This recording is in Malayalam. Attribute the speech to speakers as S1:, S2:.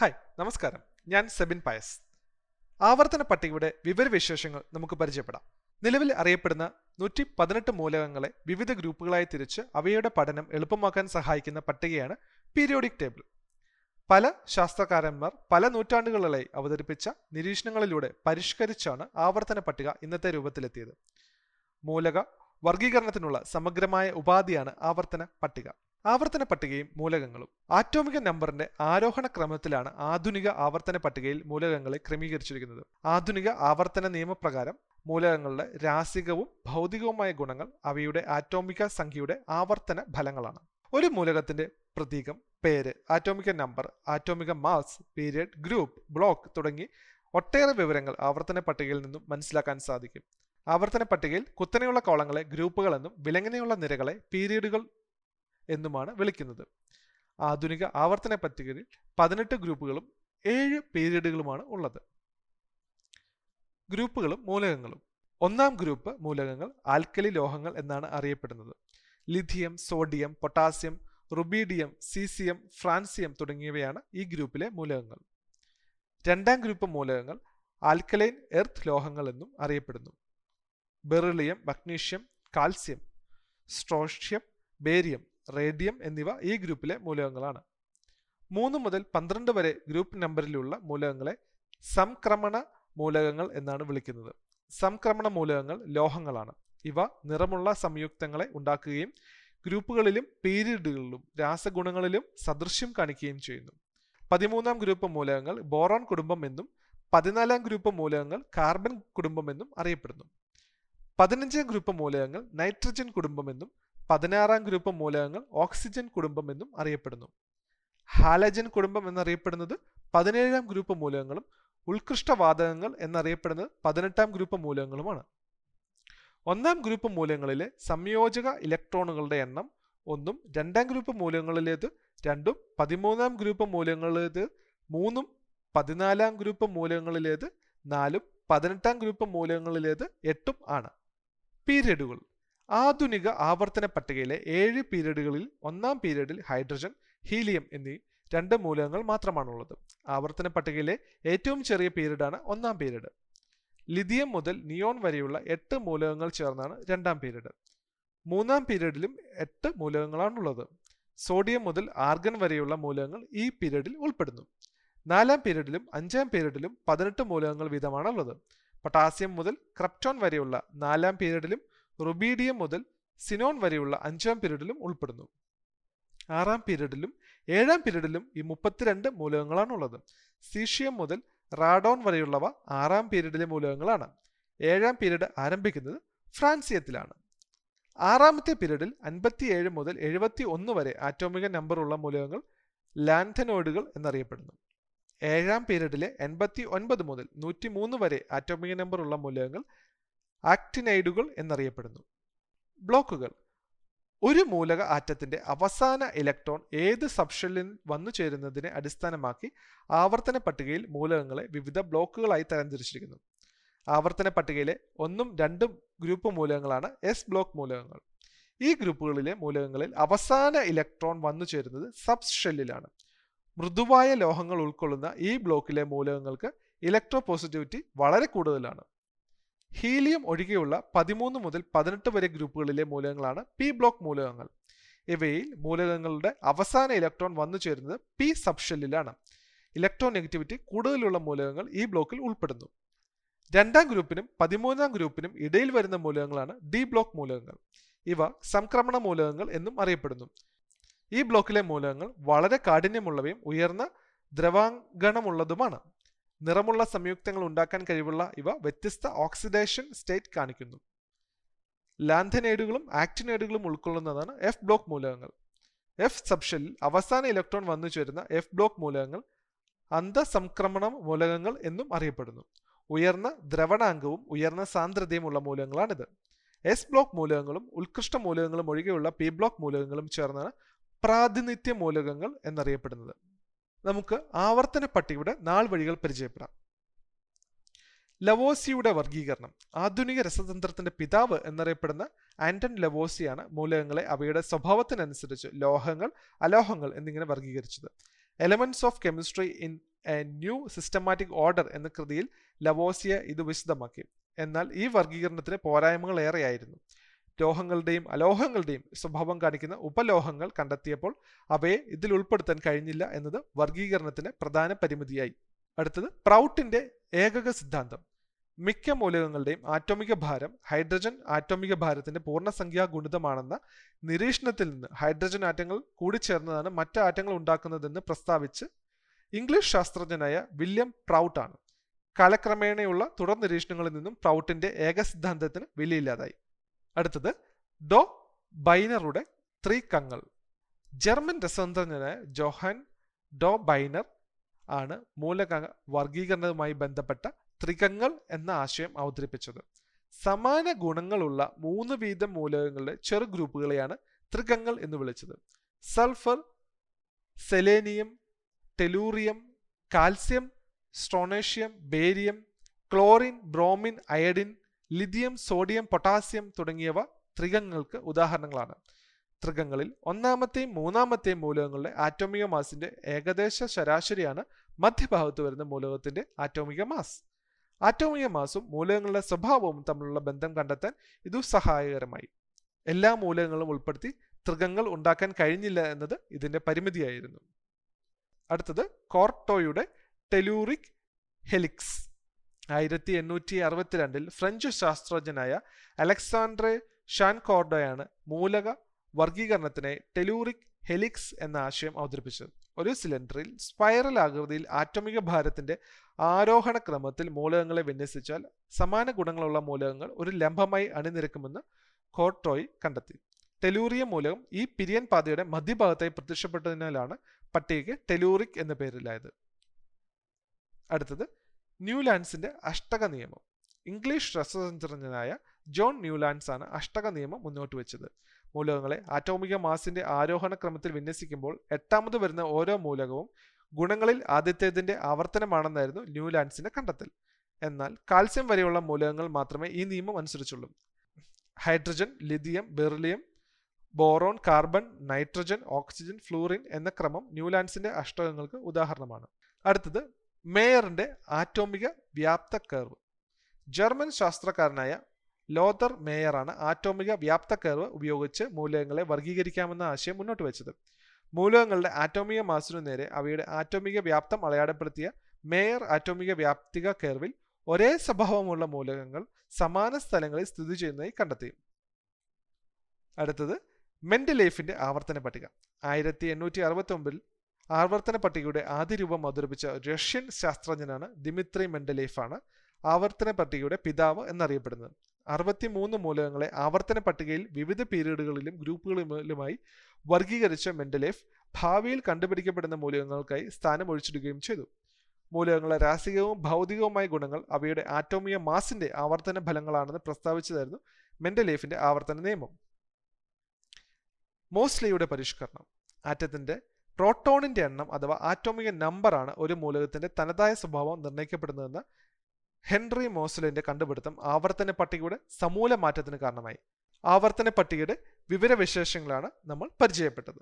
S1: ഹായ് നമസ്കാരം. ഞാൻ സെബിൻ പയസ്. ആവർത്തന പട്ടികയുടെ വിവരവിശേഷങ്ങൾ നമുക്ക് പരിചയപ്പെടാം. നിലവിൽ അറിയപ്പെടുന്ന നൂറ്റി പതിനെട്ട് മൂലകങ്ങളെ വിവിധ ഗ്രൂപ്പുകളായി തിരിച്ച് അവയുടെ പഠനം എളുപ്പമാക്കാൻ സഹായിക്കുന്ന പട്ടികയാണ് പീരിയോഡിക് ടേബിൾ. പല ശാസ്ത്രകാരന്മാർ പല നൂറ്റാണ്ടുകളിലായി അവതരിപ്പിച്ച നിരീക്ഷണങ്ങളിലൂടെ പരിഷ്കരിച്ചാണ് ആവർത്തന പട്ടിക ഇന്നത്തെ രൂപത്തിലെത്തിയത്. മൂലക വർഗീകരണത്തിനുള്ള സമഗ്രമായ ഉപാധിയാണ് ആവർത്തന പട്ടിക. ആവർത്തന പട്ടികയും മൂലകങ്ങളും. ആറ്റോമിക നമ്പറിന്റെ ആരോഹണ ക്രമത്തിലാണ് ആധുനിക ആവർത്തന പട്ടികയിൽ മൂലകങ്ങളെ ക്രമീകരിച്ചിരിക്കുന്നത്. ആധുനിക ആവർത്തന നിയമപ്രകാരം മൂലകങ്ങളുടെ രാസികവും ഭൗതികവുമായ ഗുണങ്ങൾ അവയുടെ ആറ്റോമിക സംഖ്യയുടെ ആവർത്തന ഫലങ്ങളാണ്. ഒരു മൂലകത്തിന്റെ പ്രതീകം പേര് ആറ്റോമിക നമ്പർ ആറ്റോമിക മാസ് പീരിയഡ് ഗ്രൂപ്പ് ബ്ലോക്ക് തുടങ്ങി ഒട്ടേറെ വിവരങ്ങൾ ആവർത്തന പട്ടികയിൽ നിന്നും മനസ്സിലാക്കാൻ സാധിക്കും. ആവർത്തന പട്ടികയിൽ കുത്തനെയുള്ള കോളങ്ങളെ ഗ്രൂപ്പുകളെന്നും വിലങ്ങനെയുള്ള നിരകളെ പീരീഡുകൾ എന്നുമാണ് വിളിക്കുന്നത്. ആധുനിക ആവർത്തന പട്ടികയിൽ പതിനെട്ട് ഗ്രൂപ്പുകളും ഏഴ് പീരീഡുകളുമാണ് ഉള്ളത്. ഗ്രൂപ്പുകളും മൂലകങ്ങളും. ഒന്നാം ഗ്രൂപ്പ് മൂലകങ്ങൾ ആൽക്കലി ലോഹങ്ങൾ എന്നാണ് അറിയപ്പെടുന്നത്. Lithium sodium potassium rubidium caesium francium തുടങ്ങിയവയാണ് ഈ ഗ്രൂപ്പിലെ മൂലകങ്ങൾ. രണ്ടാം ഗ്രൂപ്പ് മൂലകങ്ങൾ ആൽക്കലൈൻ എർത്ത് ലോഹങ്ങൾ എന്നും അറിയപ്പെടുന്നു. Beryllium magnesium calcium strontium barium radium എന്നിവ ഈ ഗ്രൂപ്പിലെ മൂലകങ്ങളാണ്. മൂന്ന് മുതൽ പന്ത്രണ്ട് വരെ ഗ്രൂപ്പ് നമ്പറിലുള്ള മൂലകങ്ങളെ സംക്രമണ മൂലകങ്ങൾ എന്നാണ് വിളിക്കുന്നത്. സംക്രമണ മൂലകങ്ങൾ ലോഹങ്ങളാണ്. ഇവ നിറമുള്ള സംയുക്തങ്ങളെ ഉണ്ടാക്കുകയും ഗ്രൂപ്പുകളിലും പീരീഡുകളിലും രാസഗുണങ്ങളിലും സദൃശ്യം കാണിക്കുകയും ചെയ്യുന്നു. പതിമൂന്നാം ഗ്രൂപ്പ് മൂലകങ്ങൾ ബോറോൺ കുടുംബം എന്നും പതിനാലാം ഗ്രൂപ്പ് മൂലകങ്ങൾ കാർബൺ കുടുംബം എന്നും അറിയപ്പെടുന്നു. പതിനഞ്ചാം ഗ്രൂപ്പ് മൂലകങ്ങൾ നൈട്രജൻ കുടുംബം എന്നും പതിനാറാം ഗ്രൂപ്പ് മൂലകങ്ങൾ ഓക്സിജൻ കുടുംബം എന്നും അറിയപ്പെടുന്നു. ഹാലജൻ കുടുംബം എന്നറിയപ്പെടുന്നത് പതിനേഴാം ഗ്രൂപ്പ് മൂലകങ്ങളും ഉത്കൃഷ്ടവാതകങ്ങൾ എന്നറിയപ്പെടുന്നത് പതിനെട്ടാം ഗ്രൂപ്പ് മൂലകങ്ങളുമാണ്. ഒന്നാം ഗ്രൂപ്പ് മൂലകങ്ങളിലെ സംയോജക ഇലക്ട്രോണുകളുടെ എണ്ണം ഒന്നും രണ്ടാം ഗ്രൂപ്പ് മൂലകങ്ങളിലേത് രണ്ടും പതിമൂന്നാം ഗ്രൂപ്പ് മൂലകങ്ങളിലേത് മൂന്നും പതിനാലാം ഗ്രൂപ്പ് മൂലകങ്ങളിലേത് നാലും പതിനെട്ടാം ഗ്രൂപ്പ് മൂലകങ്ങളിലേത് എട്ടും ആണ്. പീരിയഡുകൾ. ആധുനിക ആവർത്തന പട്ടികയിലെ ഏഴ് പീരീഡുകളിൽ ഒന്നാം പീരീഡിൽ ഹൈഡ്രജൻ ഹീലിയം എന്നീ രണ്ട് മൂലകങ്ങൾ മാത്രമാണുള്ളത്. ആവർത്തന പട്ടികയിലെ ഏറ്റവും ചെറിയ പീരീഡാണ് ഒന്നാം പീരീഡ് ലിഥിയം മുതൽ നിയോൺ വരെയുള്ള എട്ട് മൂലകങ്ങൾ ചേർന്നാണ് രണ്ടാം പീരീഡ് മൂന്നാം പീരീഡിലും എട്ട് മൂലകങ്ങളാണുള്ളത്. സോഡിയം മുതൽ ആർഗൻ വരെയുള്ള മൂലകങ്ങൾ ഈ പീരീഡിൽ ഉൾപ്പെടുന്നു. നാലാം പീരീഡിലും അഞ്ചാം പീരീഡിലും പതിനെട്ട് മൂലകങ്ങൾ വീതമാണുള്ളത്. പൊട്ടാസ്യം മുതൽ ക്രപ്റ്റോൺ വരെയുള്ള നാലാം പീരീഡിലും റുബീഡിയം മുതൽ സിനോൺ വരെയുള്ള അഞ്ചാം പീരീഡിലും ഉൾപ്പെടുന്നു. ആറാം പീരീഡിലും ഏഴാം പീരീഡിലും ഈ മുപ്പത്തിരണ്ട് മൂലകങ്ങളാണുള്ളത്. സീഷ്യം മുതൽ റാഡോൺ വരെയുള്ളവ ആറാം പീരീഡിലെ മൂലകങ്ങളാണ്. ഏഴാം പീരീഡ് ആരംഭിക്കുന്നത് ഫ്രാൻസിയത്തിലാണ്. ആറാമത്തെ പീരീഡിൽ അൻപത്തിയേഴ് മുതൽ എഴുപത്തി ഒന്ന് വരെ ആറ്റോമിക നമ്പറുള്ള മൂലകങ്ങൾ ലാൻഥനോയിഡുകൾ എന്നറിയപ്പെടുന്നു. ഏഴാം പീരീഡിലെ എൺപത്തി ഒൻപത് മുതൽ നൂറ്റി മൂന്ന് വരെ ആറ്റോമിക നമ്പറുള്ള മൂലകങ്ങൾ ആക്ടിനൈഡുകൾ എന്നറിയപ്പെടുന്നു. ബ്ലോക്കുകൾ. ഒരു മൂലക ആറ്റത്തിന്റെ അവസാന ഇലക്ട്രോൺ ഏത് സബ്ഷെല്ലിൽ വന്നു ചേരുന്നതിനെ അടിസ്ഥാനമാക്കി ആവർത്തന പട്ടികയിൽ മൂലകങ്ങളെ വിവിധ ബ്ലോക്കുകളായി തരംതിരിച്ചിരിക്കുന്നു. ആവർത്തന പട്ടികയിലെ ഒന്നും രണ്ടും ഗ്രൂപ്പ് മൂലകങ്ങളാണ് എസ് ബ്ലോക്ക് മൂലകങ്ങൾ. ഈ ഗ്രൂപ്പുകളിലെ മൂലകങ്ങളിൽ അവസാന ഇലക്ട്രോൺ വന്നു ചേരുന്നത് സബ്ഷെല്ലിലാണ്. മൃദുവായ ലോഹങ്ങൾ ഉൾക്കൊള്ളുന്ന ഈ ബ്ലോക്കിലെ മൂലകങ്ങൾക്ക് ഇലക്ട്രോ പോസിറ്റിവിറ്റി വളരെ കൂടുതലാണ്. ഹീലിയം ഒഴികെയുള്ള പതിമൂന്ന് മുതൽ പതിനെട്ട് വരെ ഗ്രൂപ്പുകളിലെ മൂലകങ്ങളാണ് പി ബ്ലോക്ക് മൂലകങ്ങൾ. ഇവയിൽ മൂലകങ്ങളുടെ അവസാന ഇലക്ട്രോൺ വന്നു ചേരുന്നത് പി സബ്ഷെല്ലിലാണ്. ഇലക്ട്രോ നെഗറ്റിവിറ്റി കൂടുതലുള്ള മൂലകങ്ങൾ ഈ ബ്ലോക്കിൽ ഉൾപ്പെടുന്നു. രണ്ടാം ഗ്രൂപ്പിനും പതിമൂന്നാം ഗ്രൂപ്പിനും ഇടയിൽ വരുന്ന മൂലകങ്ങളാണ് ഡി ബ്ലോക്ക് മൂലകങ്ങൾ. ഇവ സംക്രമണ മൂലകങ്ങൾ എന്നും അറിയപ്പെടുന്നു. ഈ ബ്ലോക്കിലെ മൂലകങ്ങൾ വളരെ കാഠിന്യമുള്ളവയും ഉയർന്ന ദ്രവാങ്കണമുള്ളതുമാണ് നിറമുള്ള സംയുക്തങ്ങൾ ഉണ്ടാക്കാൻ കഴിവുള്ള ഇവ വ്യത്യസ്ത ഓക്സിഡേഷൻ സ്റ്റേറ്റ് കാണിക്കുന്നു. ലാന്ധനേഡുകളും ആക്ടിനേഡുകളും ഉൾക്കൊള്ളുന്നതാണ് എഫ് ബ്ലോക്ക് മൂലകങ്ങൾ. എഫ് സബ്ഷെല്ലിൽ അവസാന ഇലക്ട്രോൺ വന്നു ചേരുന്ന എഫ് ബ്ലോക്ക് മൂലകങ്ങൾ അന്തസംക്രമണ മൂലകങ്ങൾ എന്നും അറിയപ്പെടുന്നു. ഉയർന്ന ദ്രവണാംഗവും ഉയർന്ന സാന്ദ്രതയും ഉള്ള മൂലകങ്ങളാണിത്. എസ് ബ്ലോക്ക് മൂലകങ്ങളും ഉത്കൃഷ്ട മൂലകങ്ങളും ഒഴികെയുള്ള പി ബ്ലോക്ക് മൂലകങ്ങളും ചേർന്നാണ് പ്രാതിനിധ്യ മൂലകങ്ങൾ എന്നറിയപ്പെടുന്നത്. നമുക്ക് ആവർത്തന പട്ടികയുടെ നാൾ വഴികൾ പരിചയപ്പെടാം. ലവോസിയുടെ വർഗീകരണം ആധുനിക രസതന്ത്രത്തിന്റെ പിതാവ് എന്നറിയപ്പെടുന്ന ആന്റൺ ലവോസിയാണ് മൂലകങ്ങളെ അവയുടെ സ്വഭാവത്തിനനുസരിച്ച് ലോഹങ്ങൾ അലോഹങ്ങൾ എന്നിങ്ങനെ വർഗീകരിച്ചത് elements of chemistry in a new systematic order എന്ന കൃതിയിൽ ലവോസിയ ഇത് വിശദമാക്കി. എന്നാൽ ഈ വർഗീകരണത്തിന് പോരായ്മകൾ ഏറെയായിരുന്നു. ലോഹങ്ങളുടെയും അലോഹങ്ങളുടെയും സ്വഭാവം കാണിക്കുന്ന ഉപലോഹങ്ങൾ കണ്ടെത്തിയപ്പോൾ അവയെ ഇതിൽ ഉൾപ്പെടുത്താൻ കഴിഞ്ഞില്ല എന്നത് വർഗീകരണത്തിന് പ്രധാന പരിമിതിയായി. അടുത്തത് പ്രൗട്ടിന്റെ ഏകക സിദ്ധാന്തം. മിക്ക മൂലകങ്ങളുടെയും ആറ്റോമിക ഭാരം ഹൈഡ്രജൻ ആറ്റോമിക ഭാരത്തിന്റെ പൂർണസംഖ്യാ ഗുണിതമാണെന്ന നിരീക്ഷണത്തിൽ നിന്ന് ഹൈഡ്രജൻ ആറ്റങ്ങൾ കൂടിച്ചേർന്നതാണ് മറ്റ് ആറ്റങ്ങൾ ഉണ്ടാക്കുന്നതെന്ന് പ്രസ്താവിച്ച് ഇംഗ്ലീഷ് ശാസ്ത്രജ്ഞനായ വില്യം പ്രൗട്ടാണ് കാലക്രമേണയുള്ള തുടർ നിരീക്ഷണങ്ങളിൽ നിന്നും പ്രൗട്ടിന്റെ ഏക സിദ്ധാന്തത്തിന് വിലയില്ലാതായി അടുത്തത് ഡോ ബൈനറുടെ ത്രീ കങ്ങൾ ജർമ്മൻ രസതന്ത്രജ്ഞനായ ജോഹാൻ ഡോ ബൈനർ ആണ് മൂലക വർഗീകരണവുമായി ബന്ധപ്പെട്ട ത്രികങ്ങൾ എന്ന ആശയം അവതരിപ്പിച്ചത്. സമാന ഗുണങ്ങളുള്ള മൂന്ന് വീതം മൂലകങ്ങളുടെ ചെറു ഗ്രൂപ്പുകളെയാണ് ത്രികങ്ങൾ എന്ന് വിളിച്ചത്. Sulphur selenium tellurium calcium strontium barium chlorine bromine iodine lithium sodium potassium തുടങ്ങിയവ ത്രികങ്ങൾക്ക് ഉദാഹരണങ്ങളാണ്. ത്രികങ്ങളിൽ ഒന്നാമത്തെയും മൂന്നാമത്തെയും മൂലകങ്ങളുടെ ആറ്റോമിക മാസിന്റെ ഏകദേശ ശരാശരിയാണ് മധ്യഭാഗത്ത് വരുന്ന മൂലകത്തിന്റെ ആറ്റോമിക മാസ്. ആറ്റോമിക മാസും മൂലകങ്ങളുടെ സ്വഭാവവും തമ്മിലുള്ള ബന്ധം കണ്ടെത്താൻ ഇതു സഹായകരമായി. എല്ലാ മൂലകങ്ങളും ഉൾപ്പെടുത്തി ത്രികങ്ങൾ ഉണ്ടാക്കാൻ കഴിഞ്ഞില്ല എന്നത് ഇതിന്റെ പരിമിതിയായിരുന്നു. അടുത്തത് കോർട്ടോയുടെ ടെലൂറിക് ഹെലിക്സ്. ആയിരത്തി എണ്ണൂറ്റി അറുപത്തിരണ്ടിൽ ഫ്രഞ്ച് ശാസ്ത്രജ്ഞനായ അലക്സാണ്ട്രെ ഷാൻകോർഡോയാണ് മൂലക വർഗീകരണത്തിനെ ടെലൂറിക് ഹെലിക്സ് എന്ന ആശയം അവതരിപ്പിച്ചത്. ഒരു സിലിണ്ടറിൽ സ്പൈറൽ ആകൃതിയിൽ ആറ്റോമിക ഭാരത്തിന്റെ ആരോഹണ ക്രമത്തിൽ മൂലകങ്ങളെ വിന്യസിച്ചാൽ സമാന ഗുണങ്ങളുള്ള മൂലകങ്ങൾ ഒരു ലംബമായി അണിനിരക്കുമെന്ന് കോർട്ടോയ് കണ്ടെത്തി. ടെലൂറിയ മൂലകം ഈ പിരിയൻ പാതയുടെ മധ്യഭാഗത്തായി പ്രത്യക്ഷപ്പെട്ടതിനാലാണ് പട്ടികയ്ക്ക് ടെലൂറിക് എന്ന പേരിലായത്. അടുത്തത് ന്യൂലാൻഡ്സിന്റെ അഷ്ടക നിയമം ഇംഗ്ലീഷ് രസതന്ത്രജ്ഞനായ ജോൺ ന്യൂലാൻഡ്സ് ആണ് അഷ്ടക നിയമം മുന്നോട്ട് വെച്ചത്. മൂലകങ്ങളെ ആറ്റോമിക മാസിന്റെ ആരോഹണ ക്രമത്തിൽ വിന്യസിക്കുമ്പോൾ എട്ടാമത് വരുന്ന ഓരോ മൂലകവും ഗുണങ്ങളിൽ ആദ്യത്തേതിന്റെ ആവർത്തനമാണെന്നായിരുന്നു ന്യൂലാൻഡ്സിന്റെ കണ്ടെത്തൽ. എന്നാൽ കാൽസ്യം വരെയുള്ള മൂലകങ്ങൾ മാത്രമേ ഈ നിയമം അനുസരിച്ചുള്ളൂ. Hydrogen lithium beryllium boron carbon nitrogen oxygen fluorine എന്ന ക്രമം ന്യൂലാൻഡ്സിന്റെ അഷ്ടകങ്ങൾക്ക് ഉദാഹരണമാണ്. അടുത്തത് മേയറിന്റെ ആറ്റോമിക വ്യാപ്ത കർവ്. ജർമ്മൻ ശാസ്ത്രകാരനായ ലോതർ മേയറാണ് ആറ്റോമിക വ്യാപ്ത കർവ് ഉപയോഗിച്ച് മൂലകങ്ങളെ വർഗീകരിക്കാമെന്ന ആശയം മുന്നോട്ട് വെച്ചത്. മൂലകങ്ങളുടെ ആറ്റോമിക മാസിനു നേരെ അവയുടെ ആറ്റോമിക വ്യാപ്തം അളയാടപ്പെടുത്തിയ മേയർ ആറ്റോമിക വ്യാപ്തിക കർവിൽ ഒരേ സ്വഭാവമുള്ള മൂലകങ്ങൾ സമാന സ്ഥലങ്ങളിൽ സ്ഥിതി ചെയ്യുന്നതായി കണ്ടെത്തി. അടുത്തത് മെൻഡലേഫിന്റെ ആവർത്തന പട്ടിക. ആയിരത്തി എണ്ണൂറ്റി അറുപത്തി ഒമ്പതിൽ ആവർത്തന പട്ടികയുടെ ആദ്യ രൂപം അവതരിപ്പിച്ച റഷ്യൻ ശാസ്ത്രജ്ഞനാണ് ദിമിത്രി മെൻഡലേഫ് ആണ് ആവർത്തന പട്ടികയുടെ പിതാവ് എന്നറിയപ്പെടുന്നത്. അറുപത്തിമൂന്ന് മൂലകങ്ങളെ ആവർത്തന പട്ടികയിൽ വിവിധ പീരീഡുകളിലും ഗ്രൂപ്പുകളിലുമായി വർഗീകരിച്ച മെൻഡലേഫ് ഭാവിയിൽ കണ്ടുപിടിക്കപ്പെടുന്ന മൂലകങ്ങൾക്കായി സ്ഥാനം ഒഴിച്ചിടുകയും ചെയ്തു. മൂലകങ്ങളെ രാസികവും ഭൗതികവുമായ ഗുണങ്ങൾ അവയുടെ ആറ്റോമിയ മാസിന്റെ ആവർത്തന ഫലങ്ങളാണെന്ന് പ്രസ്താവിച്ചതായിരുന്നു മെൻഡലേഫിന്റെ ആവർത്തന നിയമം. മോസ്ലിയുടെ പരിഷ്കരണം. ആറ്റത്തിന്റെ പ്രോട്ടോണിന്റെ എണ്ണം അഥവാ ആറ്റോമിക നമ്പറാണ് ഒരു മൂലകത്തിന്റെ തനതായ സ്വഭാവം നിർണയിക്കപ്പെടുന്നതെന്ന് ഹെൻറി മോസ്ലിന്റെ കണ്ടുപിടുത്തം ആവർത്തന പട്ടികയുടെ സമൂല മാറ്റത്തിന് കാരണമായി. ആവർത്തന പട്ടികയുടെ വിവരവിശേഷങ്ങളാണ് നമ്മൾ പരിചയപ്പെട്ടത്.